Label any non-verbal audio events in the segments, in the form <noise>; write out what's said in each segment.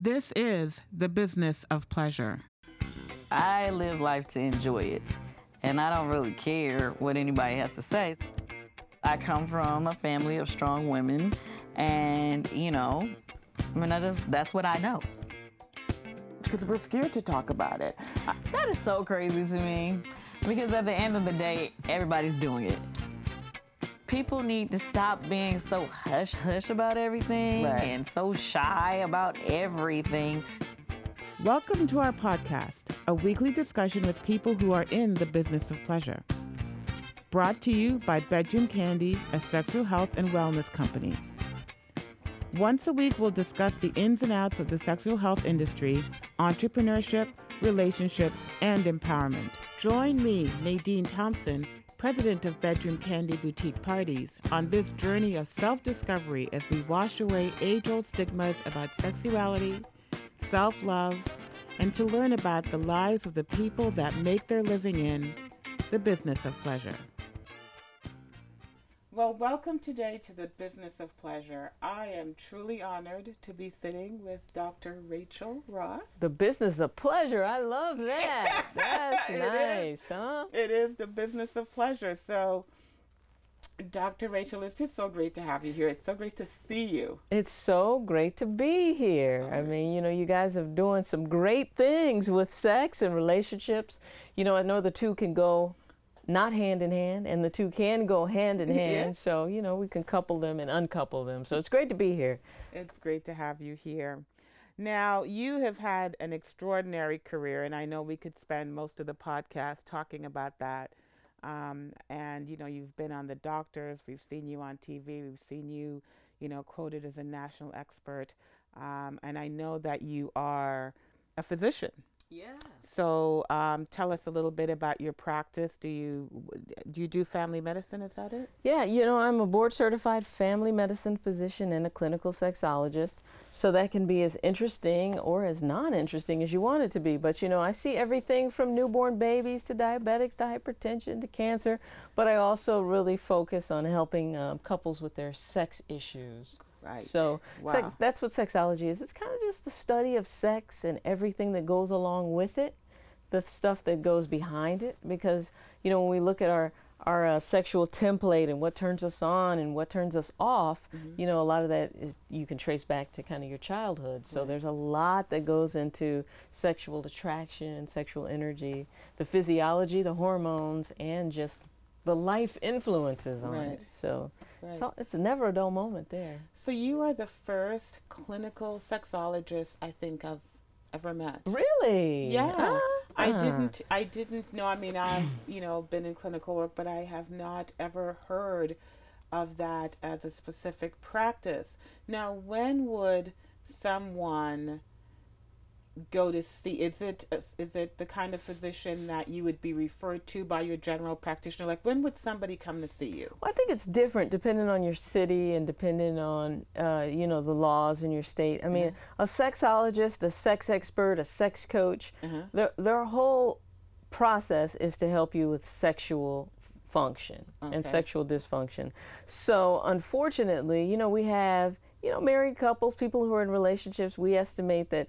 This is the business of pleasure. I live life to enjoy it, and I don't really care what anybody has to say. I come from a family of strong women, and you know, I mean, I just that's what I know. Because we're scared to talk about it. That is so crazy to me, because at the end of the day, everybody's doing it. People need to stop being so hush hush about everything Right. and so shy about everything. Welcome to our podcast, a weekly discussion with people who are in the business of pleasure. Brought to you by Bedroom Candy, a sexual health and wellness company. Once a week, we'll discuss the ins and outs of the sexual health industry, entrepreneurship, relationships, and empowerment. Join me, Nadine Thompson, president of Bedroom Candy Boutique Parties, on this journey of self discovery as we wash away age old stigmas about sexuality, self love, and to learn about the lives of the people that make their living in the business of pleasure. Well, welcome today to the business of pleasure. I am truly honored to be sitting with Dr. Rachael Ross. The business of pleasure. I love <laughs> that. That's It is. nice, huh? It is the business of pleasure. So, Dr. Rachael, it's just so great to have you here. It's so great to see you. It's so great to be here. I mm-hmm. mean, you know, you guys are doing some great things with sex and relationships. You know, I know the two can go not hand in hand, and the two can go hand in <laughs> Yeah. hand. So, you know, we can couple them and uncouple them. So it's great to be here. It's great to have you here. Now, you have had an extraordinary career, and I know we could spend most of the podcast talking about that. Um, and, you know, you've been on the doctors, we've seen you on TV, we've seen you, you know, quoted as a national expert. Um, and I know that you are a physician. Yeah. So, um, tell us a little bit about your practice. Do you do you do family medicine? Is that it? Yeah, you know, I'm a board certified family medicine physician and a clinical sexologist. So that can be as interesting or as non interesting as you want it to be. But, you know, I see everything from newborn babies to diabetics to hypertension to cancer. But I also really focus on helping um, couples with their sex issues. Right. So Wow. sex, that's what sexology is. It's kind of just the study of sex and everything that goes along with it, the stuff that goes behind it. Because you know when we look at our our uh, sexual template and what turns us on and what turns us off, you know a lot of that is you can trace back to kind of your childhood. So there's a lot that goes into sexual attraction, sexual energy, the physiology, the hormones, and just the life influences on Right. it. So Right. it's, all, it's never a dull moment there. So you are the first clinical sexologist I think I've ever met. Really? Yeah. I didn't I didn't know I mean I've, <clears throat> you know, been in clinical work, but I have not ever heard of that as a specific practice. Now, when would someone go to see is it is it the kind of physician that you would be referred to by your general practitioner? Like when would somebody come to see you? Well, I think it's different depending on your city and depending on, uh, you know, the laws in your state. I mean, a sexologist, a sex expert, a sex coach, their, their whole process is to help you with sexual function and sexual dysfunction. So, unfortunately, you know, we have, you know, married couples, people who are in relationships, we estimate that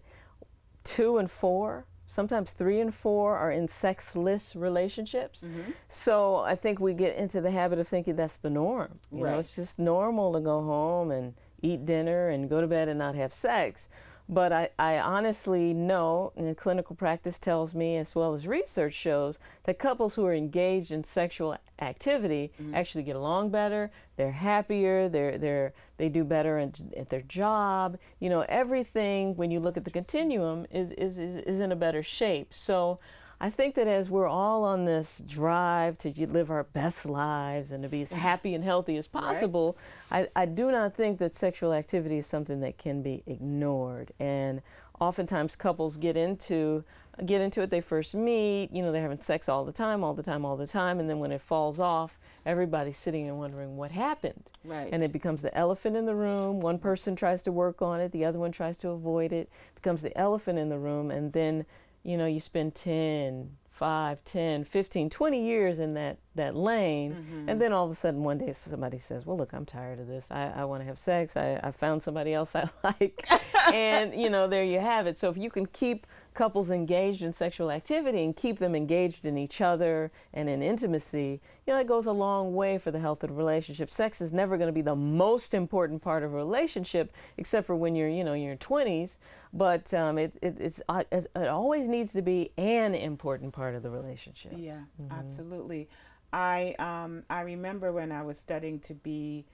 two and four, sometimes three and four, are in sexless relationships. Mm-hmm. So I think we get into the habit of thinking that's the norm. You Right. know, it's just normal to go home and eat dinner and go to bed and not have sex. But I, I honestly know, and clinical practice tells me, as well as research shows, that couples who are engaged in sexual activity mm-hmm. actually get along better. They're happier. They're they're they do better at, at their job. You know, everything when you look at the continuum is is is, is in a better shape. So. I think that as we're all on this drive to live our best lives and to be as mm-hmm. happy and healthy as possible, I, I do not think that sexual activity is something that can be ignored. And oftentimes couples get into get into it they first meet you know they're having sex all the time all the time all the time and then when it falls off everybody's sitting and wondering what happened Right. and it becomes the elephant in the room one person tries to work on it the other one tries to avoid it becomes the elephant in the room and then you know you spend 10 5 10 15 20 years in that that lane mm-hmm. and then all of a sudden one day somebody says well look i'm tired of this. I, I want to have sex. I, I found somebody else i <laughs> like. And you know there you have it. So if you can keep couples engaged in sexual activity and keep them engaged in each other and in intimacy you know it goes a long way for the health of the relationship. Sex is never going to be the most important part of a relationship except for when you're you know in your 20s but um, it, it, it's, uh, it always needs to be an important part of the relationship Yeah, absolutely. I um, I remember when I was studying to be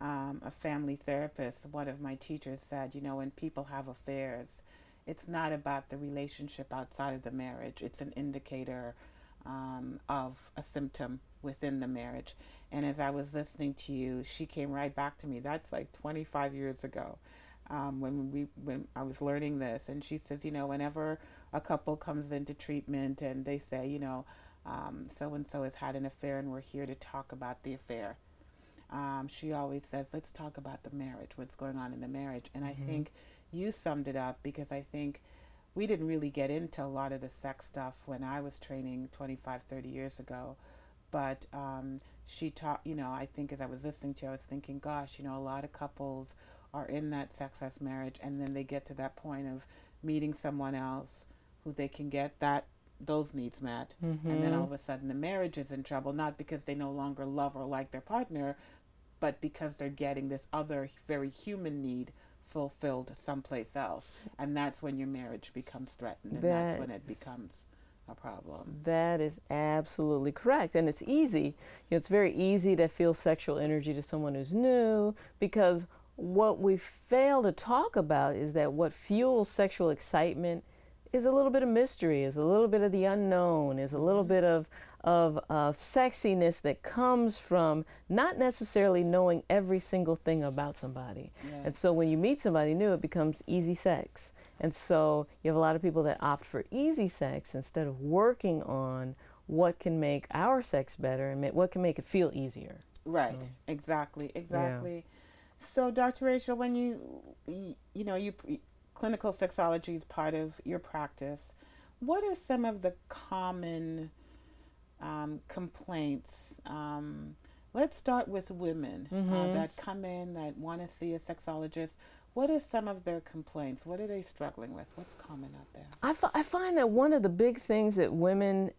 um, a family therapist. One of my teachers said, you know, when people have affairs, it's not about the relationship outside of the marriage. It's an indicator um, of a symptom within the marriage. And as I was listening to you, she came right back to me. That's like 25 years ago. Um, when we when I was learning this, and she says, you know, whenever a couple comes into treatment and they say, you know, so and so has had an affair and we're here to talk about the affair. Um, she always says, let's talk about the marriage, what's going on in the marriage. And I think you summed it up because I think we didn't really get into a lot of the sex stuff when I was training 25, 30 years ago. But um, she taught, you know, I think as I was listening to you, I was thinking, gosh, you know, a lot of couples are in that sexless marriage and then they get to that point of meeting someone else who they can get that those needs met and then mm-hmm. all of a sudden the marriage is in trouble not because they no longer love or like their partner but because they're getting this other very human need fulfilled someplace else and that's when your marriage becomes threatened and that's when it becomes a problem That is absolutely correct. And it's easy. You know, it's very easy to feel sexual energy to someone who's new because what we fail to talk about is that what fuels sexual excitement is a little bit of mystery, is a little bit of the unknown, is a little bit of of uh, sexiness that comes from not necessarily knowing every single thing about somebody. And so when you meet somebody new, it becomes easy sex. And so you have a lot of people that opt for easy sex instead of working on what can make our sex better and what can make it feel easier. Right. Exactly. Exactly. So, Dr. Rachael, when you, you, know, you clinical sexology is part of your practice. What are some of the common um, complaints? Um, let's start with women uh, that come in that want to see a sexologist. What are some of their complaints? What are they struggling with? What's common out there? I, I find that one of the big things that women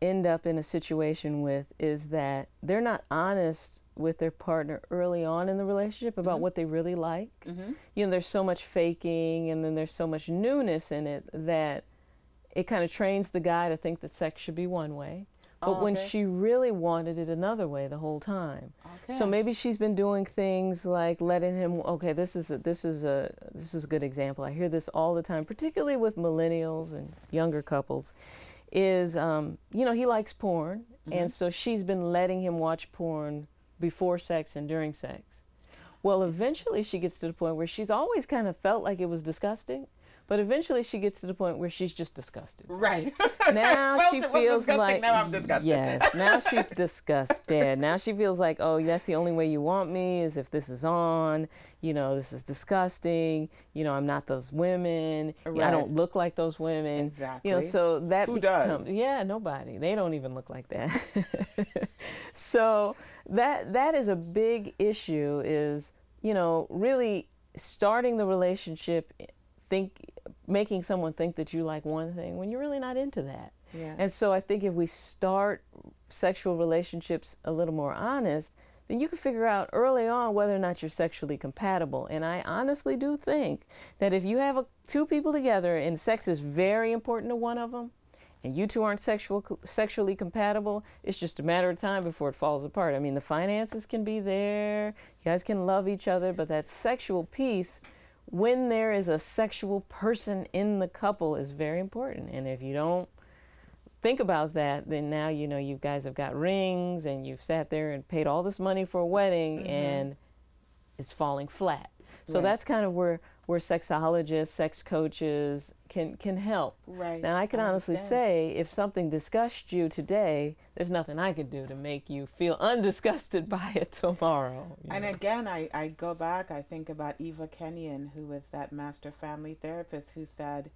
end up in a situation with is that they're not honest with their partner early on in the relationship about mm-hmm. what they really like. Mm-hmm. You know, there's so much faking and then there's so much newness in it that it kind of trains the guy to think that sex should be one way. But Oh, when she really wanted it another way the whole time. Okay. So maybe she's been doing things like letting him. Okay, this is a, this is a this is a good example. I hear this all the time, particularly with millennials and younger couples. Is um, you know he likes porn, and mm-hmm. so she's been letting him watch porn before sex and during sex. Well, eventually she gets to the point where she's always kind of felt like it was disgusting, but eventually she gets to the point where she's just disgusted. Right. <laughs> Now she feels like now I'm disgusted. yes. <laughs> Now she's disgusted. Now she feels like oh, that's the only way you want me is if this is on. You know, this is disgusting. You know, I'm not those women. I don't look like those women. Exactly. You know, so that Who does? yeah, nobody. They don't even look like that. <laughs> so that that is a big issue. Is you know really starting the relationship, think making someone think that you like one thing when you're really not into that. Yeah. And so I think if we start sexual relationships a little more honest, then you can figure out early on whether or not you're sexually compatible. And I honestly do think that if you have a, two people together and sex is very important to one of them, and you two aren't sexual sexually compatible, it's just a matter of time before it falls apart. I mean, the finances can be there, you guys can love each other, but that sexual piece, when there is a sexual person in the couple, is very important. And if you don't think about that, then now you know you guys have got rings and you've sat there and paid all this money for a wedding mm-hmm. and it's falling flat. So Right. that's kind of where where sexologists, sex coaches can can help. Right. Now I can I honestly say if something disgusts you today, there's nothing I could do to make you feel undisgusted <laughs> by it tomorrow. And know. again, I, I go back, I think about Eva Kenyon, who was that master family therapist who said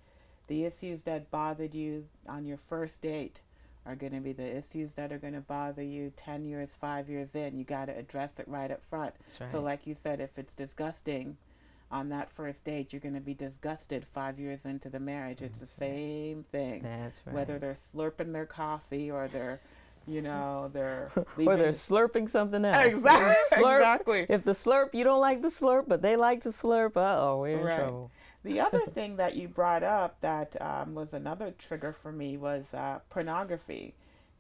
the issues that bothered you on your first date are going to be the issues that are going to bother you 10 years, 5 years in. You got to address it right up front. That's So like you said if it's disgusting on that first date, you're going to be disgusted 5 years into the marriage. It's the same thing. That's right. Whether they're slurping their coffee or they're you know, <laughs> they're or they're slurping something else. Exactly. Slurp, exactly. If the slurp, you don't like the slurp, but they like to slurp, uh oh, we're in Right. trouble. The other <laughs> thing that you brought up that um, was another trigger for me was uh, pornography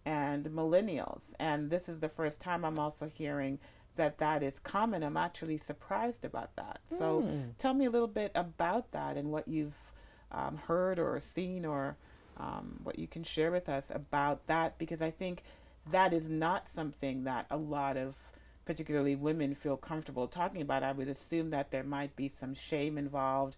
and millennials. And this is the first time I'm also hearing that that is common. I'm actually surprised about that. So tell me a little bit about that and what you've um, heard or seen or um, what you can share with us about that because I think that is not something that a lot of particularly women feel comfortable talking about. I would assume that there might be some shame involved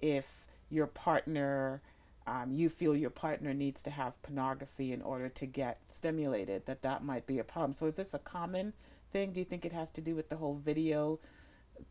if your partner, um, you feel your partner needs to have pornography in order to get stimulated, that that might be a problem. So is this a common thing? Do you think it has to do with the whole video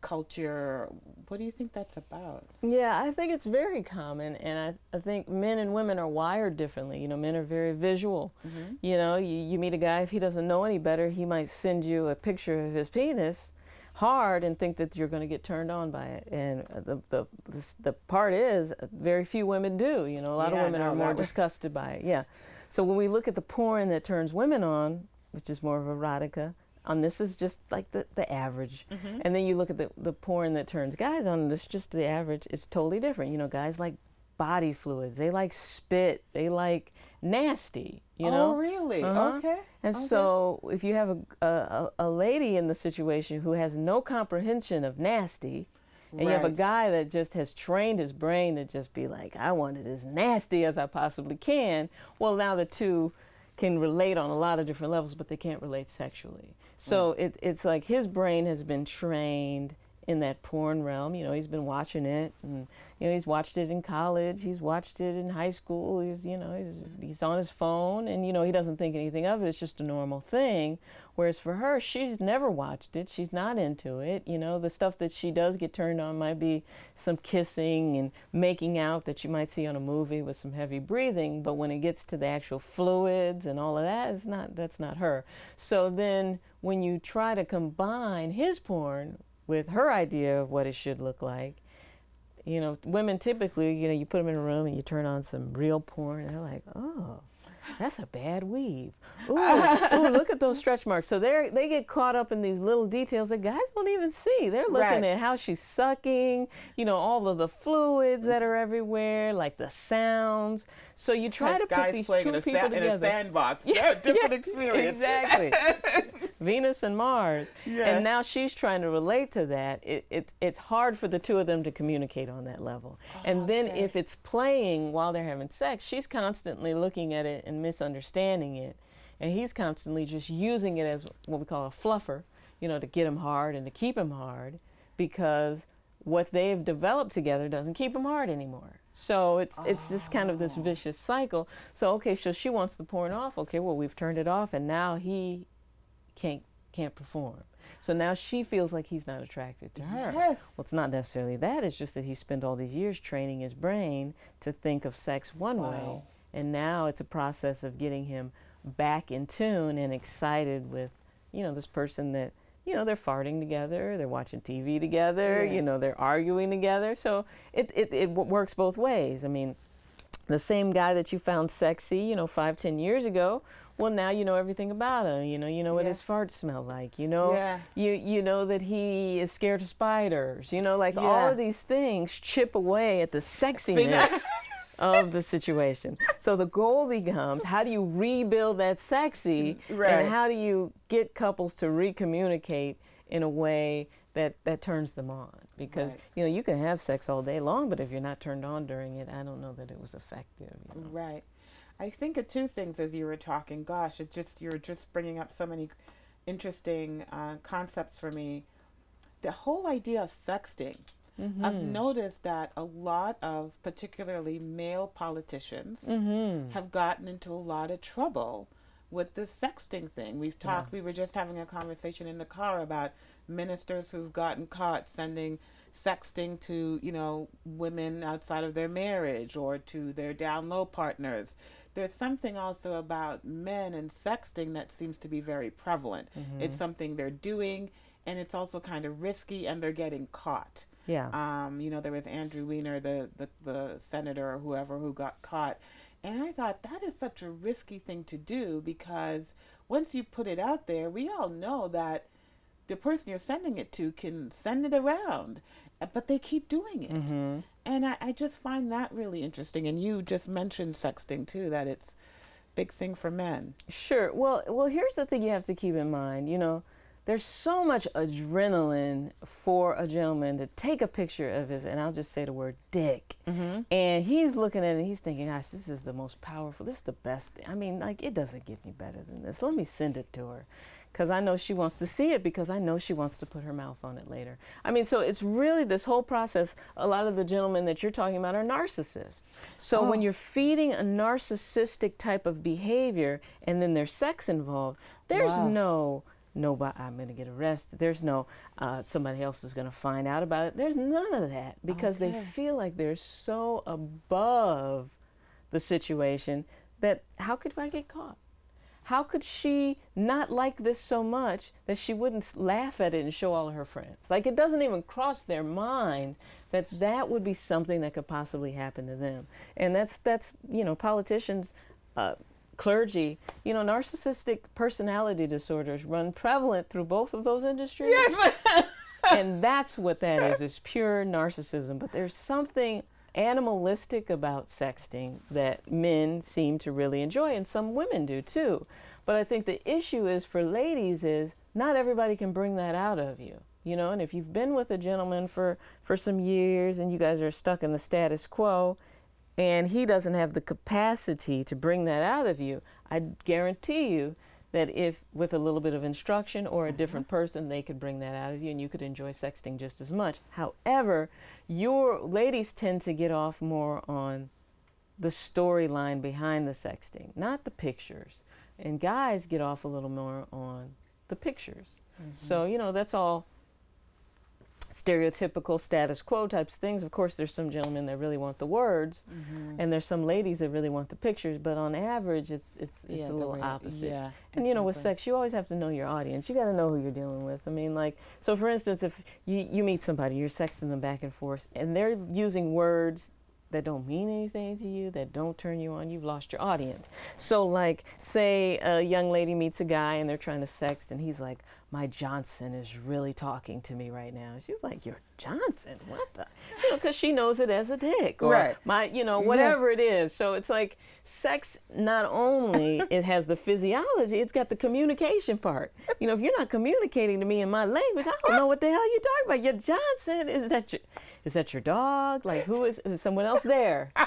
culture? What do you think that's about? Yeah, I think it's very common, and I, I think men and women are wired differently. You know, men are very visual. Mm-hmm. You know, you, you meet a guy, if he doesn't know any better, he might send you a picture of his penis hard and think that you're going to get turned on by it. And the, the, the, the part is, very few women do. You know, a lot Yeah, of women no, are more <laughs> disgusted by it. Yeah. So when we look at the porn that turns women on, which is more of erotica, um, this is just like the, the average. And then you look at the, the porn that turns guys on, this is just the average. It's totally different. You know, guys like body fluids, they like spit, they like nasty, you know? oh, really? Uh-huh. Okay. And okay. so, if you have a, a, a lady in the situation who has no comprehension of nasty, and you have a guy that just has trained his brain to just be like, I want it as nasty as I possibly can, well, now the two can relate on a lot of different levels, but they can't relate sexually. So, mm. it, it's like his brain has been trained in that porn realm. You know, he's been watching it, and you know, he's watched it in college. He's watched it in high school. He's, you know, he's, mm. he's on his phone, and you know, he doesn't think anything of it. It's just a normal thing. Whereas for her, she's never watched it. She's not into it. You know, the stuff that she does get turned on might be some kissing and making out that you might see on a movie with some heavy breathing. But when it gets to the actual fluids and all of that, it's not. That's not her. So then, when you try to combine his porn with her idea of what it should look like, you know, women typically, you know, you put them in a room and you turn on some real porn, and they're like, oh, that's a bad weave. Ooh, <laughs> ooh, look at those stretch marks. So they they get caught up in these little details that guys won't even see. They're looking Right. at how she's sucking, you know, all of the fluids that are everywhere, like the sounds. So you try Like to put these two in a, people sa- in a sandbox. <laughs> Yeah, Yeah, <laughs> different yeah, experience. Exactly. Venus and Mars. Yeah. And now she's trying to relate to that. It, it, it's hard for the two of them to communicate on that level. Oh, and then okay. if it's playing while they're having sex, she's constantly looking at it and misunderstanding it. And he's constantly just using it as what we call a fluffer, you know, to get him hard and to keep him hard because what they've developed together doesn't keep him hard anymore. So it's it's just kind of this oh. vicious cycle. So okay, so she wants the porn off. Okay, well we've turned it off, and now he can't can't perform. So now she feels like he's not attracted to her. Yes. Well, it's not necessarily that. It's just that he spent all these years training his brain to think of sex one way, and now it's a process of getting him back in tune and excited with, you know, this person that, you know, they're farting together, they're watching TV together, Yeah. you know, they're arguing together. So it, it, it w- works both ways. I mean, the same guy that you found sexy, you know, five, ten years ago, well, now you know everything about him. You know, you know what Yeah. his farts smell like. You know, Yeah. you you know that he is scared of spiders. You know, like all of these things chip away at the sexiness <laughs> of the situation. So the goal becomes how do you rebuild that sexy, Right. and how do you get couples to recommunicate in a way that that turns them on? Because Right. you know you can have sex all day long, but if you're not turned on during it, I don't know that it was effective. You know? Right. I think of two things as you were talking. Gosh, it just you're just bringing up so many interesting uh, concepts for me. The whole idea of sexting. I've noticed that a lot of particularly male politicians have gotten into a lot of trouble with the sexting thing. We've talked, we were just having a conversation in the car about ministers who've gotten caught sending sexting to, you know, women outside of their marriage or to their down low partners there's something also about men and sexting that seems to be very prevalent. It's something they're doing, and it's also kind of risky, and they're getting caught. Yeah. Um, you know, there was Andrew Weiner, the, the, the senator or whoever who got caught. And I thought that is such a risky thing to do because once you put it out there, we all know that the person you're sending it to can send it around, but they keep doing it. Mm-hmm. And I, I just find that really interesting. And you just mentioned sexting too, that it's big thing for men. Sure. Well, well, here's the thing you have to keep in mind. You know, there's so much adrenaline for a gentleman to take a picture of his, and I'll just say the word dick, mm-hmm. and he's looking at it, and he's thinking, "Gosh, this is the most powerful. This is the best. Thing. I mean, like it doesn't get any better than this. Let me send it to her." Because I know she wants to see it, because I know she wants to put her mouth on it later. I mean, so it's really this whole process. A lot of the gentlemen that you're talking about are narcissists. So when you're feeding a narcissistic type of behavior and then there's sex involved, there's Wow. no nobody i'm going to get arrested there's no uh, somebody else is going to find out about it there's none of that because they feel like they're so above the situation that how could i get caught how could she not like this so much that she wouldn't laugh at it and show all her friends like it doesn't even cross their mind that that would be something that could possibly happen to them and that's that's you know politicians uh, clergy, you know, narcissistic personality disorders run prevalent through both of those industries. Yes. <laughs> and that's what that is, is pure narcissism. But there's something animalistic about sexting that men seem to really enjoy, and some women do too. But I think the issue is for ladies is not everybody can bring that out of you. You know, and if you've been with a gentleman for, for some years and you guys are stuck in the status quo, and he doesn't have the capacity to bring that out of you, I guarantee you that if with a little bit of instruction or a mm-hmm. different person, they could bring that out of you and you could enjoy sexting just as much. However, your ladies tend to get off more on the storyline behind the sexting, not the pictures. And guys get off a little more on the pictures. Mm-hmm. So, you know, that's all stereotypical status quo types of things. Of course, there's some gentlemen that really want the words, and there's some ladies that really want the pictures. But on average, it's it's it's Yeah, a little way- opposite. yeah, And you know, with sex, you always have to know your audience. You got to know who you're dealing with. I mean, like, so for instance, if you you meet somebody, you're sexting them back and forth, and they're using words that don't mean anything to you, that don't turn you on, you've lost your audience. So, like, say a young lady meets a guy and they're trying to sext, and he's like, My Johnson is really talking to me right now. She's like, Your Johnson? What the? You know, because she knows it as a dick, or Right. my, you know, whatever it is. So it's like sex. Not only <laughs> it has the physiology, it's got the communication part. You know, if you're not communicating to me in my language, I don't know what the hell you're talking about. Your Johnson is that your is that your dog? Like who is, is someone else there? <laughs>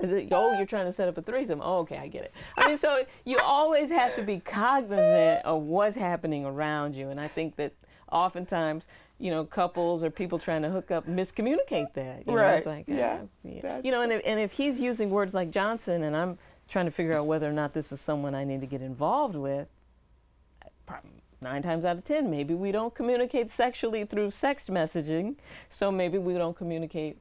Is it, oh, you're trying to set up a threesome. Oh, okay, I get it. I mean, so you always have to be cognizant of what's happening around you. And I think that oftentimes, you know, couples or people trying to hook up miscommunicate that. You know, Right. it's like, Yeah. ah, yeah. You know, and if, and if he's using words like Johnson and I'm trying to figure out whether or not this is someone I need to get involved with, prob- nine times out of ten, maybe we don't communicate sexually through sex messaging. So maybe we don't communicate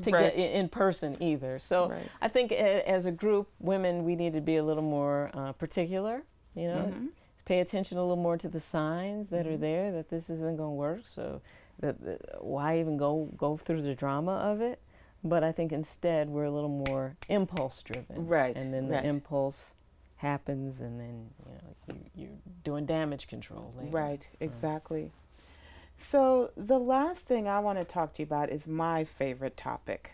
to Right. get in, person either. So Right. I think as a group, women, we need to be a little more uh, particular. You know, Mm-hmm. pay attention a little more to the signs that are there that this isn't going to work. So that, that- why even go go through the drama of it? But I think instead we're a little more impulse driven. Right, And then right. the impulse happens, and then you know you, you're doing damage control. Later. Right, exactly. So, the last thing I want to talk to you about is my favorite topic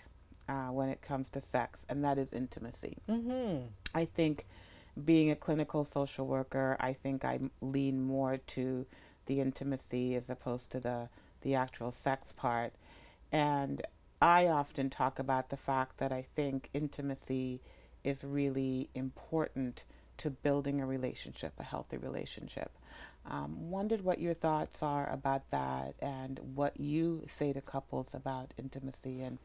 uh, when it comes to sex, and that is intimacy. Mm-hmm. I think being a clinical social worker, I think i lean more to the intimacy as opposed to the, the actual sex part. And I often talk about the fact that I think intimacy is really important to building a relationship, a healthy relationship. Um, wondered what your thoughts are about that and what you say to couples about intimacy and,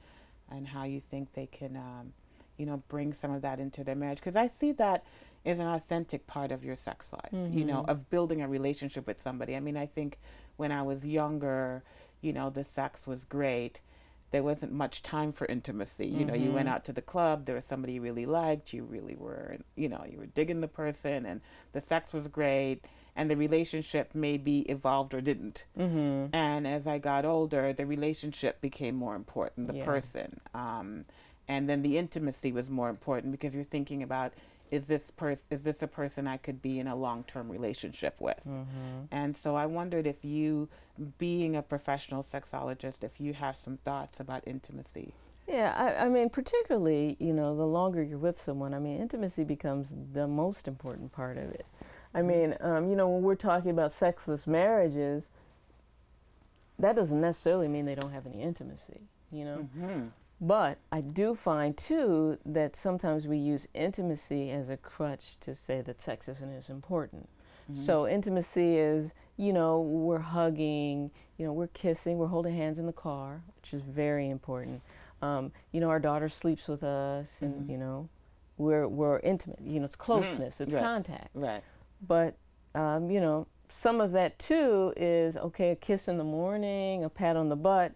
and how you think they can, um, you know, bring some of that into their marriage. Because I see that as an authentic part of your sex life, you know, of building a relationship with somebody. I mean, I think when I was younger, you know, the sex was great. There wasn't much time for intimacy. You know, you went out to the club, there was somebody you really liked, you really were, you know, you were digging the person, and the sex was great, and the relationship maybe evolved or didn't. Mm-hmm. And as I got older, the relationship became more important, the Yeah. person. Um, and then the intimacy was more important because you're thinking about is this person is this a person I could be in a long-term relationship with? Mm-hmm. And so I wondered if you, being a professional sexologist, if you have some thoughts about intimacy. Yeah, I, I mean, particularly, you know, the longer you're with someone, I mean, intimacy becomes the most important part of it. I mean, um, you know, when we're talking about sexless marriages, that doesn't necessarily mean they don't have any intimacy, you know? Mm-hmm. But I do find too that sometimes we use intimacy as a crutch to say that sex isn't as important. So intimacy is, you know, we're hugging, you know, we're kissing, we're holding hands in the car, which is very important. Um, you know, our daughter sleeps with us, and Mhm. you know, we're we're intimate. You know, it's closeness, it's Right. contact. Right. But um, you know, some of that too is okay, a kiss in the morning, a pat on the butt,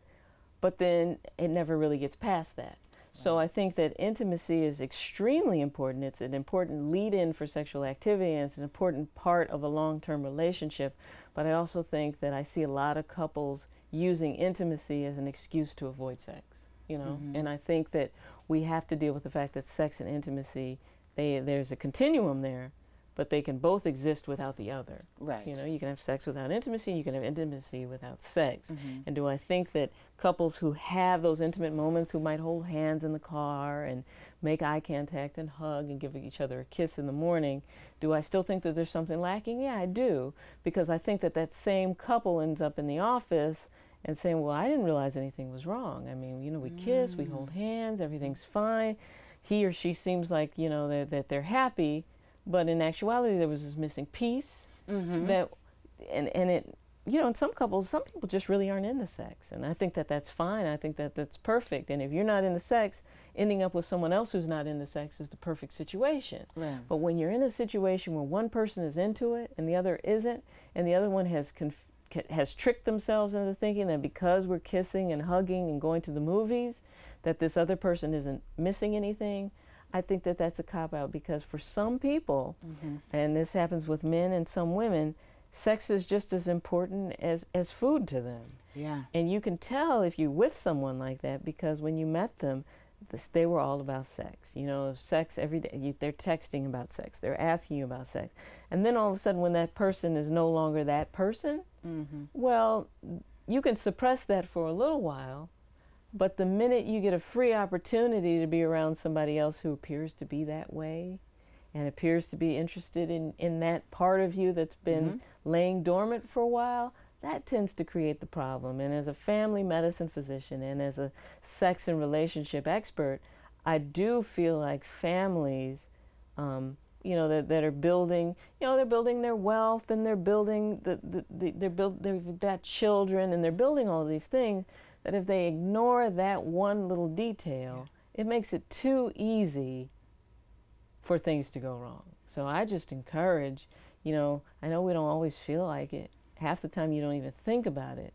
but then it never really gets past that. So I think that intimacy is extremely important. It's an important lead in for sexual activity and it's an important part of a long term relationship. But I also think that I see a lot of couples using intimacy as an excuse to avoid sex, you know? Mm-hmm. And I think that we have to deal with the fact that sex and intimacy, they, there's a continuum there, but they can both exist without the other. Right. You know, you can have sex without intimacy, you can have intimacy without sex. Mhm. And do I think that couples who have those intimate moments, who might hold hands in the car and make eye contact and hug and give each other a kiss in the morning, do I still think that there's something lacking? Yeah, I do. Because I think that that same couple ends up in the office and saying, well, I didn't realize anything was wrong. I mean, you know, we kiss, we hold hands, everything's fine. He or she seems like, you know, that, that they're happy. But in actuality, there was this missing piece Mm-hmm. that and and it you know in some couples some people just really aren't into sex and i think that that's fine i think that that's perfect and if you're not into sex ending up with someone else who's not into sex is the perfect situation Right. but when you're in a situation where one person is into it and the other isn't and the other one has conf- has tricked themselves into thinking that because we're kissing and hugging and going to the movies that this other person isn't missing anything i think that that's a cop out because for some people Mm-hmm. and this happens with men and some women, sex is just as important as, as food to them. Yeah. And you can tell if you're with someone like that because when you met them, this, they were all about sex. You know, sex every day. You, they're texting about sex. They're asking you about sex. And then all of a sudden, when that person is no longer that person, Mm-hmm. well, you can suppress that for a little while. But the minute you get a free opportunity to be around somebody else who appears to be that way and appears to be interested in, in that part of you that's been laying dormant for a while, that tends to create the problem. And as a family medicine physician and as a sex and relationship expert, I do feel like families, um, you know, that, that are building, you know, they're building their wealth and they're building the, the, the they're build they've got children and they're building all these things. That if they ignore that one little detail, it makes it too easy for things to go wrong. So I just encourage, you know, I know we don't always feel like it. Half the time you don't even think about it.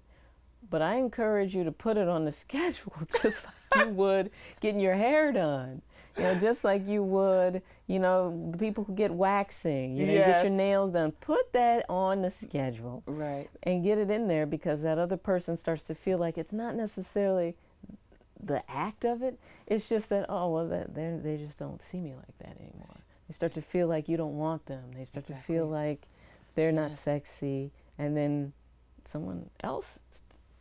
But I encourage you to put it on the <laughs> schedule just like you would getting your hair done. You know, just like you would, you know, the people who get waxing, you know, you get your nails done. Put that on the schedule Right. and get it in there because that other person starts to feel like it's not necessarily the act of it. It's just that oh well that they they just don't see me like that anymore. They start to feel like you don't want them. They start to feel like they're not sexy, and then someone else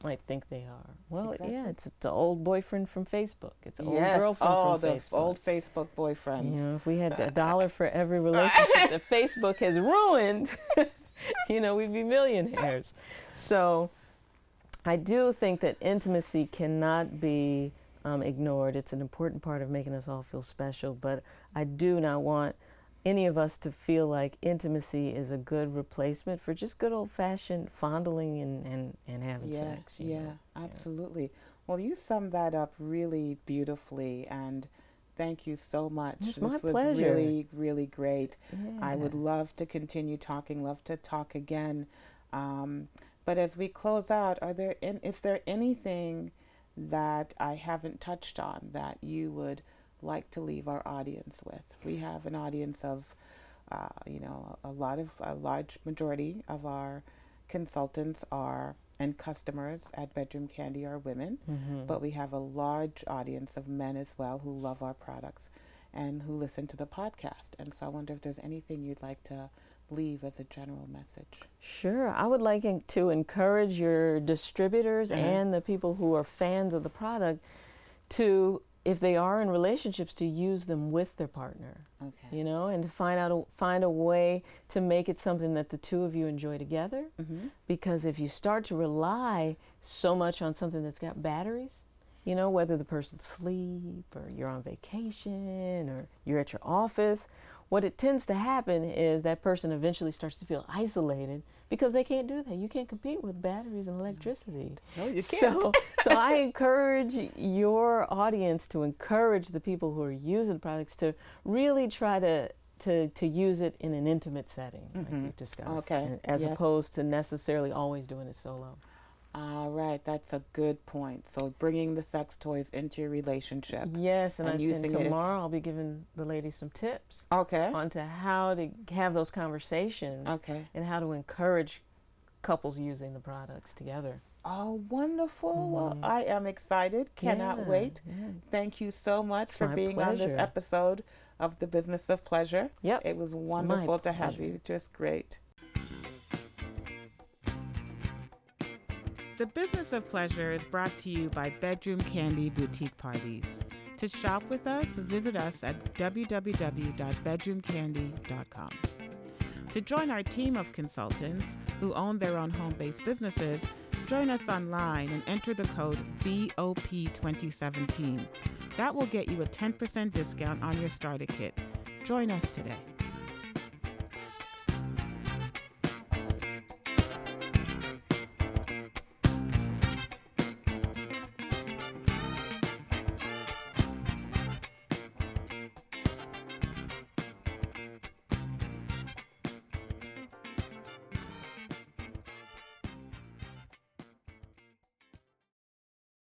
might think they are. Well, Exactly. yeah, it's the old boyfriend from Facebook. It's an old yes. girlfriend oh, from Facebook. Oh, the old Facebook boyfriends. You know, if we had a <laughs> dollar for every relationship that Facebook has ruined, <laughs> you know, we'd be millionaires. So I do think that intimacy cannot be um, ignored. It's an important part of making us all feel special, but I do not want any of us to feel like intimacy is a good replacement for just good old fashioned fondling and, and, and having yeah, sex. yeah, know. absolutely. Well, you summed that up really beautifully, and thank you so much. It's this my was pleasure. really, really great. I would love to continue talking. Love to talk again. Um, but as we close out, are there in, is there anything that I haven't touched on that you would like to leave our audience with? We have an audience of, uh, you know, a lot of a large majority of our consultants are and customers at Bedroom Candy are women, Mm-hmm. but we have a large audience of men as well who love our products and who listen to the podcast. And so I wonder if there's anything you'd like to leave as a general message. Sure. I would like to encourage your distributors Uh-huh. and the people who are fans of the product to, if they are in relationships, to use them with their partner. Okay. You know, and to find out a, find a way to make it something that the two of you enjoy together. Mm-hmm. Because if you start to rely so much on something that's got batteries, you know, whether the person's asleep or you're on vacation or you're at your office, what it tends to happen is that person eventually starts to feel isolated because they can't do that. You can't compete with batteries and electricity. No, you can't. So, <laughs> so I encourage your audience to encourage the people who are using the products to really try to to, to use it in an intimate setting, like mm-hmm. we discussed, Okay, as yes. opposed to necessarily always doing it solo. All right, that's a good point. So bringing the sex toys into your relationship. Yes, and, And I, using and as- tomorrow I'll be giving the ladies some tips Okay. onto how to have those conversations Okay. and how to encourage couples using the products together. Oh, wonderful. Well, Mhm. I am excited. Cannot Yeah, wait. yeah. Thank you so much It's for being on this episode of The Business of Pleasure. Yep. It was wonderful to have you. Just great. The Business of Pleasure is brought to you by Bedroom Candy Boutique Parties. To shop with us, visit us at www.bedroomcandy.com. To join our team of consultants who own their own home based businesses, join us online and enter the code BOP2017. That will get you a 10% discount on your starter kit. Join us today.